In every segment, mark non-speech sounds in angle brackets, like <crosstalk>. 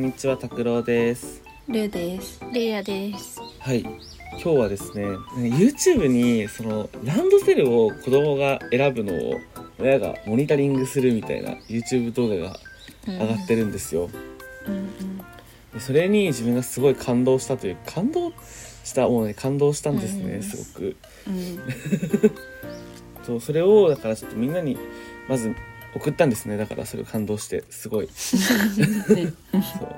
んにちは拓郎です。ルーです。レイヤです。はい。今日はですね YouTube にそのランドセルを子供が選ぶのを親がモニタリングするみたいな YouTube 動画が上がってるんですよ、うんでそれに自分がすごい感動したという感動したもうね感動したんですね、うんすごく。うん。<laughs> そうそれをだからちょっとみんなにまず送ったんですね。だからそれを感動してすごい。うん。ねそう。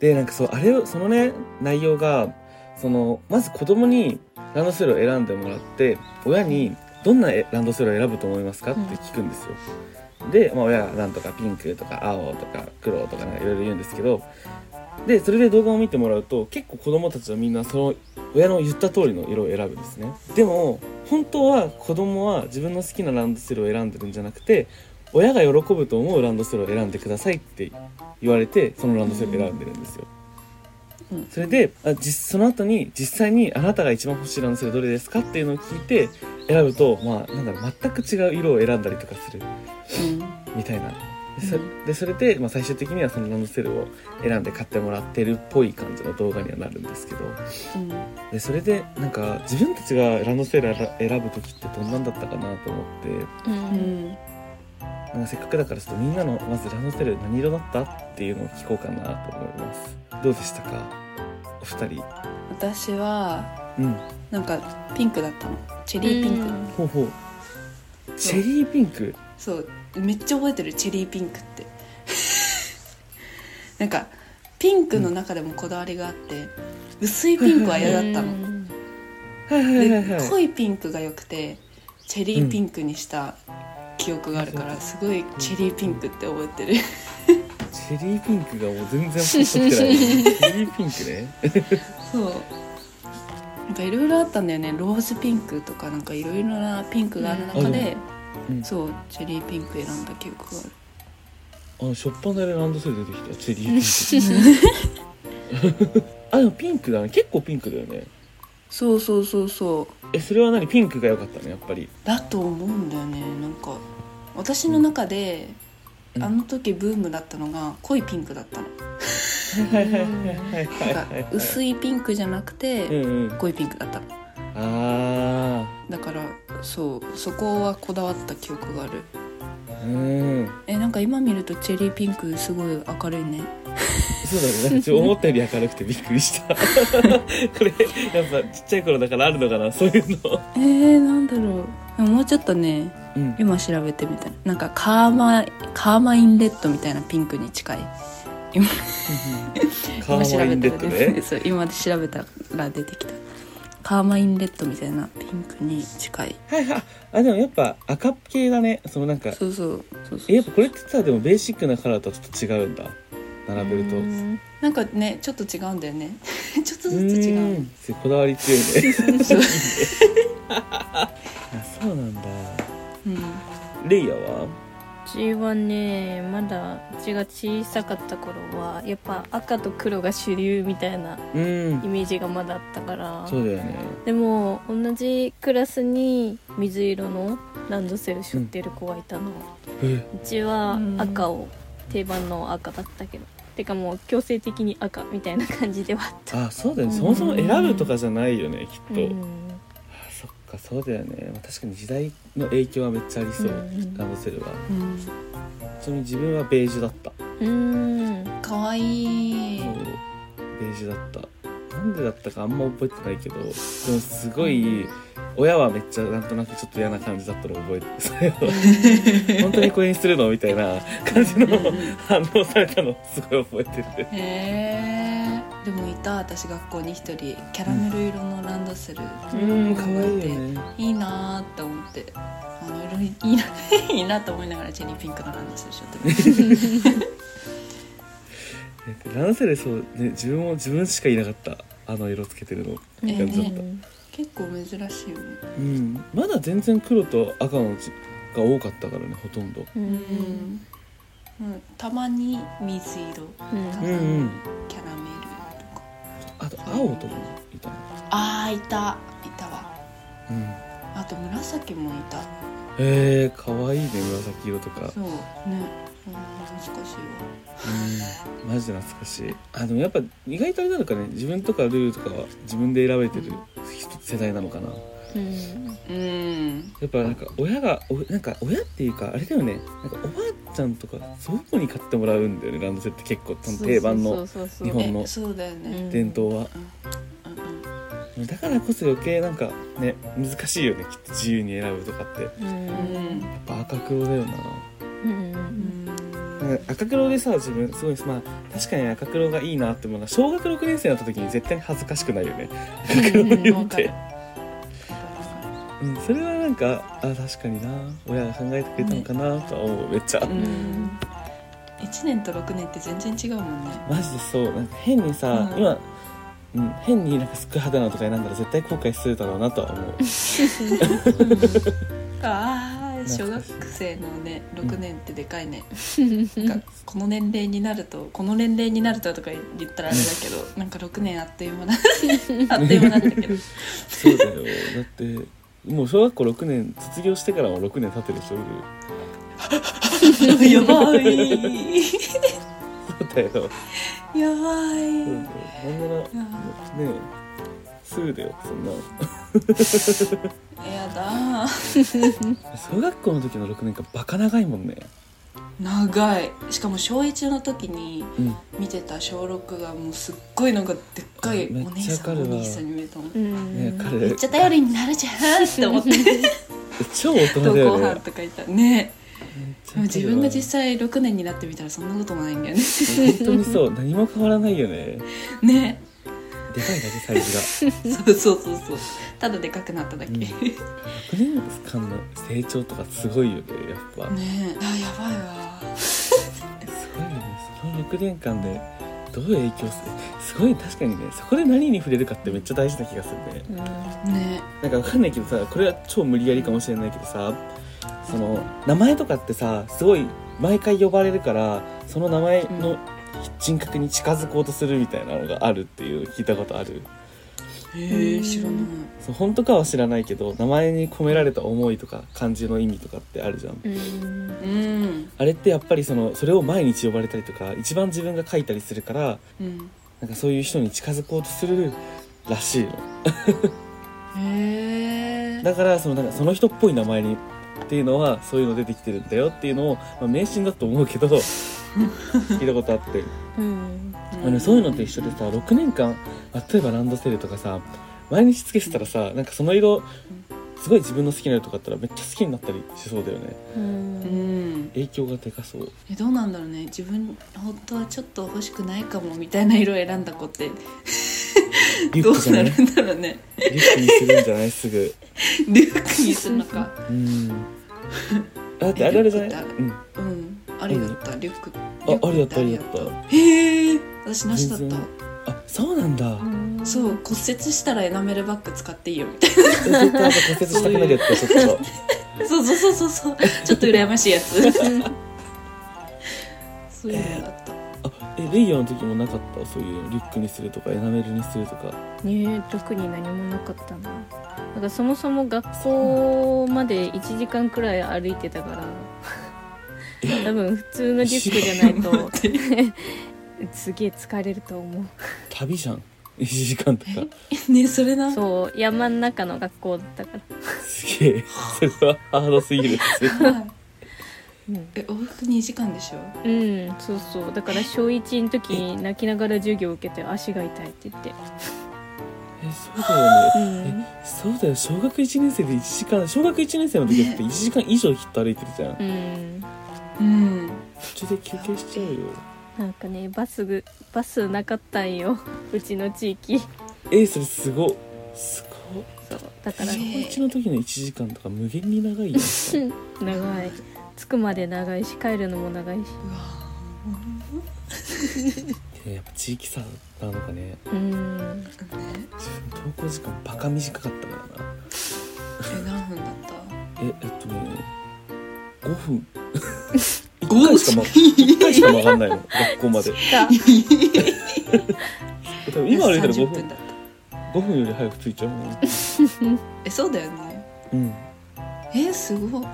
でなんかそうあれをそのね内容がそのまず子供にランドセルを選んでもらって親にどんなランドセルを選ぶと思いますか？って聞くんですよ、で、まあ、親がなんとかピンクとか青とか黒とかなんかいろいろ言うんですけどでそれで動画を見てもらうと結構子供たちはみんなその親の言った通りの色を選ぶんですね。でも本当は子供は自分の好きなランドセルを選んでるんじゃなくて親が喜ぶと思うランドセルを選んでくださいって言われてそのランドセルを選んでるんですよ、うん。それであ実その後に実際にあなたが一番欲しいランドセルどれですかっていうのを聞いて選ぶとまあなんだろう全く違う色を選んだりとかする。みたいな。でそ,、れで、まあ、最終的にはそのランドセルを選んで買ってもらってるっぽい感じの動画にはなるんですけど。うん。でそれでなんか自分たちがランドセルを選ぶ時ってどんなんだったかなと思って。う。うんんなんかせっかくだからちょっとみんなのまずランドセル何色だったっていうのを聞こうかなと思います。どうでしたか？お二人。私はうん。なんかピンクだったの。チェリーピンク、うんほうほう。チェリーピンク？そう。めっちゃ覚えてるチェリーピンクって。<laughs> なんかピンクの中でもこだわりがあって、薄いピンクは嫌だったの、ではい。濃いピンクが良くてチェリーピンクにした記憶があるから、すごいチェリーピンクって覚えてる。チェリーピンクがもう全然パッときてない。チェリーピンクね。そう。なんかいろいろあったんだよね。ローズピンクとかなんかいろいろなピンクがある中で、うん。そうチェリーピンク選んだ記憶がある。あのしょっぱなでランドセル出てきた。チェリーピンク。<laughs> あでもピンクだね。結構ピンクだよね。そうそうそうそう。えそれは何？ピンクが良かったの？やっぱり。だと思うんだよね。なんか私の中で、うん。あの時ブームだったのが濃いピンクだったの。なんか薄いいピンクじゃなくて、うんうん。濃いピンクだったの。あだからそうそこはこだわった記憶がある。あうん。えなんか今見るとチェリーピンクすごい明るいね。そうだね。<laughs> ちょ思ったより明るくてびっくりした。<laughs> これやっぱちっちゃい頃だからあるのかなそういうの。えー、なんだろう。でももうちょっとねうん。今調べてみたい。なんかカーマカーマインレッドみたいなピンクに近い。今カーマインレッドね。<laughs> そう今調べたら出てきた。カーマインレッドみたいなピンクに近い。はいはい。あでもやっぱ赤系だね。そのなんか。そうそう。そうそう。えやっぱこれってさでもベーシックなカラーとはちょっと違うんだ。並べると。うん。なんかねちょっと違うんだよね。<laughs> ちょっとずつ違う。うん。こだわり強いね <laughs> そうなんだ。うん。レイヤは？うちはね、まだうちが小さかった頃は、やっぱ赤と黒が主流みたいなうん。イメージがまだあったから。そうだよね。でも、同じクラスに水色のランドセル背負ってる子がいたの。え？うちはうん。赤を、定番の赤だったけど。てかもう強制的に赤みたいな感じではあった。あそうだよね。そもそも選ぶとかじゃないよねきっと、うんかそうだよね。まあ確かに時代の影響はめっちゃありそう、うんランドセルは。うん。ちなみに自分はベージュだった。うん。かわいい。そう。ベージュだった。なんでだったかあんま覚えてないけど。でもすごい親はめっちゃなんとなくちょっと嫌な感じだったのを覚えてそれを。<laughs> 本当にこれにするのみたいな感じの反応されたのすごい覚えてるへえでもいた私学校に一人キャラメル色のランドセル、うん可愛いよね。いいなーって思って。あの色 <laughs> いいないいなと思いながらチェリーピンクのランドセルしょって。<laughs> ランドセルそうね自分も自分しかいなかった。あの色つけてるの。って感じだった、結構珍しいよね。うん。まだ全然黒と赤のちが多かったからねほとんど。ううん。ん、うん、たまに水色うんかな、うんうん。キャラメルとか。あと青とかもいたねあーいた。いたわ。うん。あと紫もいた。へえかわいいね紫色とか。そうねうん難しいわうん。マジで懐かしい。あでもやっぱ意外とあれなのかね。自分とかルールとかは自分で選べてる世代なのかな。うん。うんやっぱなんか親がおなんか親っていうかあれだよね。なんかおばあちゃんとか祖母に買ってもらうんだよね。ランドセルって結構その定番の日本の伝統は、だからこそ余計なんかね難しいよね。きっと自由に選ぶとかって。やっうん。うんぱ赤黒だよな赤黒でさ自分すごいまあ確かに赤黒がいいなって思うのは小学6年生になった時に絶対に恥ずかしくないよね。赤黒を言ってうん、それはなんかあ確かにな親が考えてくれたのかなとは思う。めっちゃ、うん。1年と6年って全然違うもんね。マジでそう。なんか変にさ、うん。今、うん、変になんかスクハダなとか選んだら絶対後悔するだろうなとは思う。<laughs> <laughs> <laughs> ああ小学生のね6年ってでかいね、なんかこの年齢になるとこの年齢になるととか言ったらあれだけど <laughs> なんか6年あっという間だ <laughs> あっという間なんだけど。そうだよ。だってもう小学校6年卒業してからも6年経ってる人いる。<laughs> やばい。そうだよ。やばい。だよ。なんならねえすぐだよそんなやだ。小学校の時の6年間バカ長いもんね。長い。しかも小1の時にうん。見てた小6がもうすっごいなんかでっかいめっお姉さちゃわかるわ。んお兄さんに見えたもんうん。ね彼。めっちゃ頼りになるじゃんって思って。超大人だよね。班とか言ったね。でも自分が実際6年になってみたらそんなこともないんだよね。本当にそう。何も変わらないよね。<laughs> ねでかいだけサイズが。そうそうそうそう。ただでかくなっただけ、うん。ね6年間の成長とかすごいよねやっぱ、え。あやばいわすごいよねその6年間でどう影響する？すごい確かにねそこで何に触れるかってめっちゃ大事な気がするね。うん。ねなんかわかんないけどさこれは超無理やりかもしれないけどさその名前とかってさすごい毎回呼ばれるからその名前の人格に近づこうとするみたいなのがあるっていう聞いたことある。へえ知らない。そう本当かは知らないけど名前に込められた思いとか漢字の意味とかってあるじゃん。うん。うん。あれってやっぱりそのそれを毎日呼ばれたりとか一番自分が書いたりするからうん。なんかそういう人に近づこうとするらしいの。へえ。だからそのなんかその人っぽい名前にっていうのはそういうの出てきてるんだよっていうのを、まあ、迷信だと思うけど <laughs> 聞いたことあって。うん。あのそういうのって一緒でさ6年間例えばランドセルとかさ毎日つけてたらさなんかその色すごい自分の好きな色とかあったらめっちゃ好きになったりしそうだよね。ううん。ん影響がでかそう。えどうなんだろうね。自分本当はちょっと欲しくないかもみたいな色を選んだ子って。どうなるんだろうね。リュックにするんじゃない？すぐ。リュックにするのか。うん。だってあれあれじゃない？うん。うんありだったリュックあありだったありだったへえ私なしだった。あそうなんだ。そう骨折したらエナメルバッグ使っていいよみたい絶対な骨折したくなるやつだ <laughs> ちょっとなそうそうそうそう。そうちょっと羨ましいやつ。<laughs> そういうのだった。あえレイヤーの時もなかった？そういうリュックにするとかエナメルにするとか。ねえ特に何もなかったな。なんかそもそも学校まで1時間くらい歩いてたから多分普通のリュックじゃないと <laughs> すげえ疲れると思う。旅じゃん。1時間とか。ねそれな？そう山の中の学校だったから。すげえ。それはハードすぎる。はい。うん、え往復2時間でしょ？うん、そうそう。だから小1の時に泣きながら授業を受けて足が痛いって言って。えそうだよね。うん。えそうだよ。小学1年生で1時間小学1年生の時って1時間以上きっと歩いてるじゃん。うんうん。途中で休憩しちゃうよ。なんかねバスぐバスなかったんよ。<laughs> うちの地域。えそれすごっ。すごっ。そうだから。え小1の時の1時間とか無限に長い <laughs> 長い。着くまで長いし帰るのも長いし。うわ <laughs> やっぱ地域差なのかね。うん。ね自分登校時間バカ短かったからな。え何分だった？ええっとね5分。<laughs> 1回しかま1回しか曲がんないの。学校まで。だ多分今歩いたら5 30分分だった。5分より早く着いちゃうもん。<laughs> えそうだよね。うん。えすごい。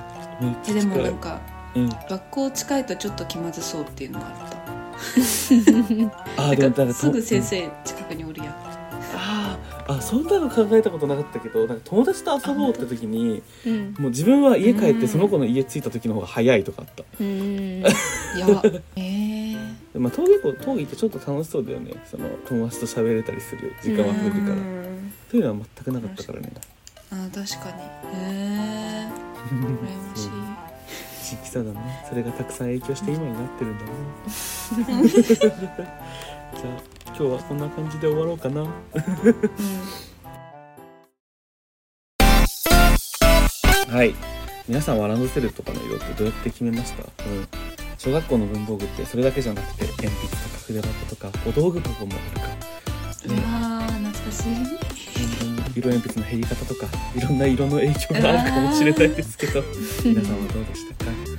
えでもなんかうん。学校近いとちょっと気まずそうっていうのがあった。あーでもだからと <laughs> すぐ先生近くにおるやんあそんなの考えたことなかったけどなんか友達と遊ぼうって時にうん。もう自分は家帰っうん。てその子の家着いた時の方が早いとかあった。うん。<laughs> やば。えー、でまあ登下校登下ってちょっと楽しそうだよね。その友達と喋れたりする時間は増えるから。うん。そういうのは全くなかったからね。あー確かに。へえー、羨ましい。地域差だね。それがたくさん影響して今になってるんだね。<laughs> <laughs> じゃあ今日はこんな感じで終わろうかな。<laughs> はい。皆さんはランドセルとかの色ってどうやって決めました、うん、小学校の文房具ってそれだけじゃなくて鉛筆とか筆箱とかお道具箱もあるかうわー懐かしい。色鉛筆の減り方とかいろんな色の影響があるかもしれないですけど。<laughs> 皆さんはどうでしたか？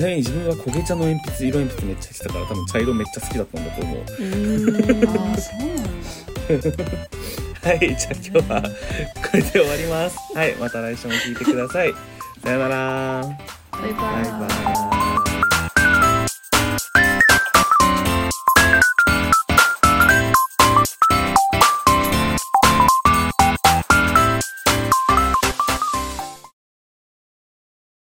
ちなみに自分は焦げ茶の鉛筆色鉛筆めっちゃしてたから多分茶色めっちゃ好きだったんだと思う。うん。ああそうなんだ。<laughs> はいじゃあ今日はこれで終わります。はいまた来週も聞いてください。さよなら。バイバイ。バイバイ